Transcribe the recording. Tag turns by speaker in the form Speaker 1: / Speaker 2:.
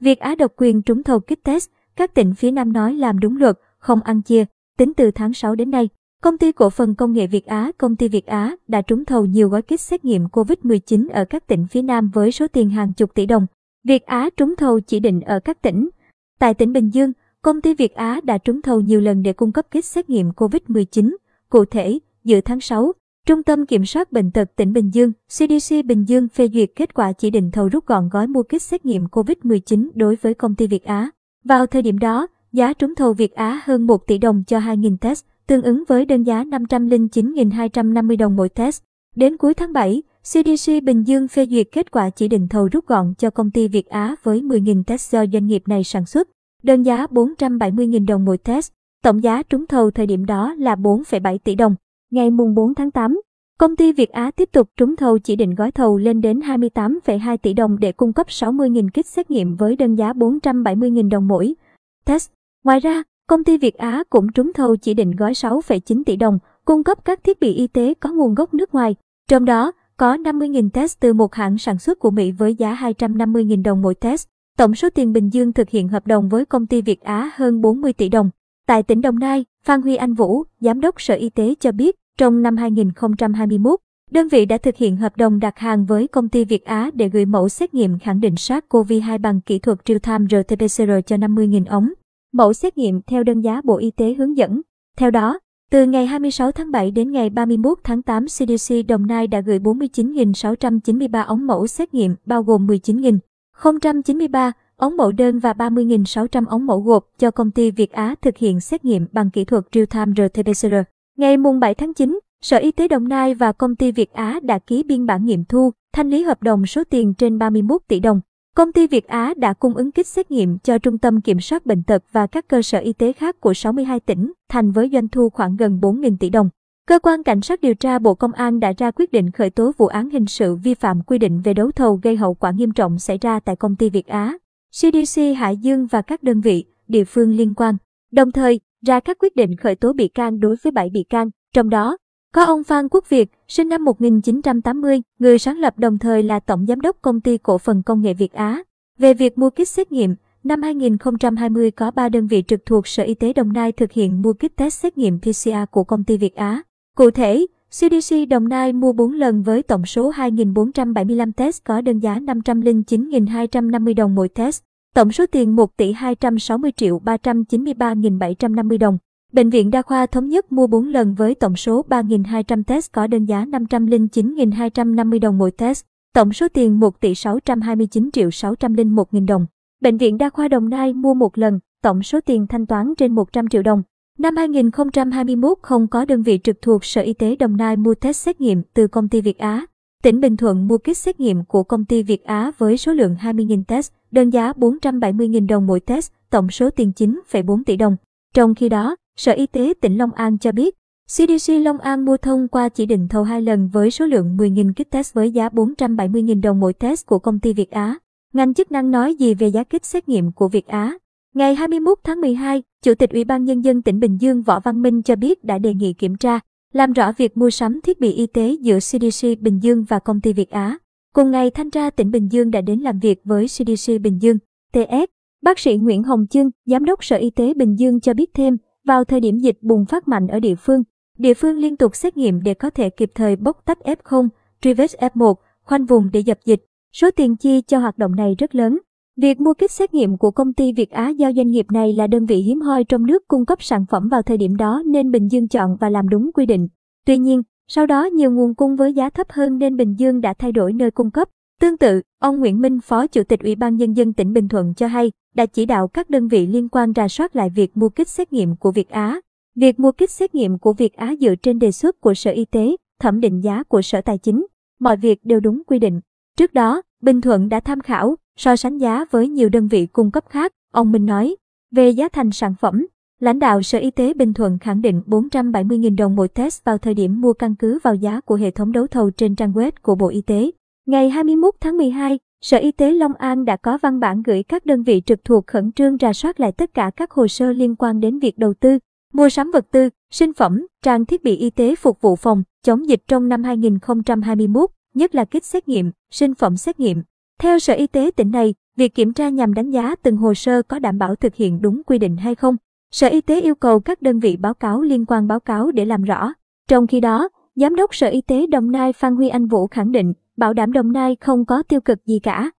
Speaker 1: Việt Á độc quyền trúng thầu kit test, các tỉnh phía Nam nói làm đúng luật, không ăn chia. Tính từ tháng 6 đến nay, công ty cổ phần công nghệ Việt Á, công ty Việt Á đã trúng thầu nhiều gói kit xét nghiệm COVID-19 ở các tỉnh phía Nam với số tiền hàng chục tỷ đồng. Việt Á trúng thầu chỉ định ở các tỉnh. Tại tỉnh Bình Dương, công ty Việt Á đã trúng thầu nhiều lần để cung cấp kit xét nghiệm COVID-19. Cụ thể, giữa tháng 6, Trung tâm Kiểm soát Bệnh tật tỉnh Bình Dương, CDC Bình Dương phê duyệt kết quả chỉ định thầu rút gọn gói mua kit xét nghiệm COVID-19 đối với công ty Việt Á. Vào thời điểm đó, giá trúng thầu Việt Á hơn 1 tỷ đồng cho 2.000 test, tương ứng với đơn giá 509.250 đồng mỗi test. Đến cuối tháng 7, CDC Bình Dương phê duyệt kết quả chỉ định thầu rút gọn cho công ty Việt Á với 10.000 test do doanh nghiệp này sản xuất, đơn giá 470.000 đồng mỗi test. Tổng giá trúng thầu thời điểm đó là 4,7 tỷ đồng. Ngày mùng 4 tháng 8, công ty Việt Á tiếp tục trúng thầu chỉ định gói thầu lên đến 28,2 tỷ đồng để cung cấp 60.000 kit xét nghiệm với đơn giá 470.000 đồng mỗi test. Ngoài ra, công ty Việt Á cũng trúng thầu chỉ định gói 6,9 tỷ đồng, cung cấp các thiết bị y tế có nguồn gốc nước ngoài. Trong đó, có 50.000 test từ một hãng sản xuất của Mỹ với giá 250.000 đồng mỗi test. Tổng số tiền Bình Dương thực hiện hợp đồng với công ty Việt Á hơn 40 tỷ đồng. Tại tỉnh Đồng Nai, Phan Huy Anh Vũ, Giám đốc Sở Y tế cho biết, trong năm 2021, đơn vị đã thực hiện hợp đồng đặt hàng với công ty Việt Á để gửi mẫu xét nghiệm khẳng định SARS-CoV-2 bằng kỹ thuật real-time RT-PCR cho 50.000 ống. Mẫu xét nghiệm theo đơn giá Bộ Y tế hướng dẫn. Theo đó, từ ngày 26 tháng 7 đến ngày 31 tháng 8, CDC Đồng Nai đã gửi 49.693 ống mẫu xét nghiệm, bao gồm 19.093 ống mẫu đơn và 30.600 ống mẫu gộp cho công ty Việt Á thực hiện xét nghiệm bằng kỹ thuật real-time RT-PCR. Ngày mùng 7 tháng 9, Sở Y tế Đồng Nai và công ty Việt Á đã ký biên bản nghiệm thu, thanh lý hợp đồng số tiền trên 31 tỷ đồng. Công ty Việt Á đã cung ứng kit xét nghiệm cho Trung tâm Kiểm soát Bệnh tật và các cơ sở y tế khác của 62 tỉnh, thành với doanh thu khoảng gần 4.000 tỷ đồng. Cơ quan Cảnh sát điều tra Bộ Công an đã ra quyết định khởi tố vụ án hình sự vi phạm quy định về đấu thầu gây hậu quả nghiêm trọng xảy ra tại công ty Việt Á, CDC Hải Dương và các đơn vị, địa phương liên quan. Đồng thời, ra các quyết định khởi tố bị can đối với 7 bị can, trong đó có ông Phan Quốc Việt, sinh năm 1980, người sáng lập đồng thời là tổng giám đốc công ty cổ phần công nghệ Việt Á. Về việc mua kit xét nghiệm, năm 2020 có 3 đơn vị trực thuộc Sở Y tế Đồng Nai thực hiện mua kit test xét nghiệm PCR của công ty Việt Á. Cụ thể, CDC Đồng Nai mua 4 lần với tổng số 2.475 test có đơn giá 509.250 đồng mỗi test. Tổng số tiền 1 tỷ 260 triệu 393.750 đồng. Bệnh viện Đa khoa Thống nhất mua 4 lần với tổng số 3.200 test có đơn giá 509.250 đồng mỗi test. Tổng số tiền 1 tỷ 629 triệu 601.000 đồng. Bệnh viện Đa khoa Đồng Nai mua một lần, tổng số tiền thanh toán trên 100 triệu đồng. Năm 2021 không có đơn vị trực thuộc Sở Y tế Đồng Nai mua test xét nghiệm từ công ty Việt Á. Tỉnh Bình Thuận mua kit xét nghiệm của công ty Việt Á với số lượng 20.000 test, đơn giá 470.000 đồng mỗi test, tổng số tiền 9,4 tỷ đồng. Trong khi đó, Sở Y tế tỉnh Long An cho biết, CDC Long An mua thông qua chỉ định thầu hai lần với số lượng 10.000 kit test với giá 470.000 đồng mỗi test của công ty Việt Á. Ngành chức năng nói gì về giá kit xét nghiệm của Việt Á? Ngày 21 tháng 12, Chủ tịch Ủy ban Nhân dân tỉnh Bình Dương Võ Văn Minh cho biết đã đề nghị kiểm tra, làm rõ việc mua sắm thiết bị y tế giữa CDC Bình Dương và công ty Việt Á. Cùng ngày, Thanh tra tỉnh Bình Dương đã đến làm việc với CDC Bình Dương, TS. Bác sĩ Nguyễn Hồng Chương, Giám đốc Sở Y tế Bình Dương cho biết thêm, vào thời điểm dịch bùng phát mạnh ở địa phương, địa phương liên tục xét nghiệm để có thể kịp thời bóc tách F0, truy vết F1, khoanh vùng để dập dịch. Số tiền chi cho hoạt động này rất lớn. Việc mua kit xét nghiệm của công ty Việt Á do doanh nghiệp này là đơn vị hiếm hoi trong nước cung cấp sản phẩm vào thời điểm đó nên Bình Dương chọn và làm đúng quy định. Tuy nhiên, sau đó nhiều nguồn cung với giá thấp hơn nên Bình Dương đã thay đổi nơi cung cấp. Tương tự, ông Nguyễn Minh, Phó Chủ tịch Ủy ban Nhân dân tỉnh Bình Thuận cho hay, đã chỉ đạo các đơn vị liên quan rà soát lại việc mua kit xét nghiệm của Việt Á. Việc mua kit xét nghiệm của Việt Á dựa trên đề xuất của Sở Y tế, thẩm định giá của Sở Tài chính. Mọi việc đều đúng quy định. Trước đó, Bình Thuận đã tham khảo, so sánh giá với nhiều đơn vị cung cấp khác, ông Minh nói. Về giá thành sản phẩm, lãnh đạo Sở Y tế Bình Thuận khẳng định 470.000 đồng mỗi test vào thời điểm mua căn cứ vào giá của hệ thống đấu thầu trên trang web của Bộ Y tế. Ngày 21 tháng 12, Sở Y tế Long An đã có văn bản gửi các đơn vị trực thuộc khẩn trương rà soát lại tất cả các hồ sơ liên quan đến việc đầu tư, mua sắm vật tư, sinh phẩm, trang thiết bị y tế phục vụ phòng, chống dịch trong năm 2021, nhất là kit xét nghiệm, sinh phẩm xét nghiệm. Theo Sở Y tế tỉnh này, Việc kiểm tra nhằm đánh giá từng hồ sơ có đảm bảo thực hiện đúng quy định hay không. Sở Y tế yêu cầu các đơn vị báo cáo liên quan báo cáo để làm rõ. Trong khi đó, Giám đốc Sở Y tế Đồng Nai Phan Huy Anh Vũ khẳng định, bảo đảm Đồng Nai không có tiêu cực gì cả.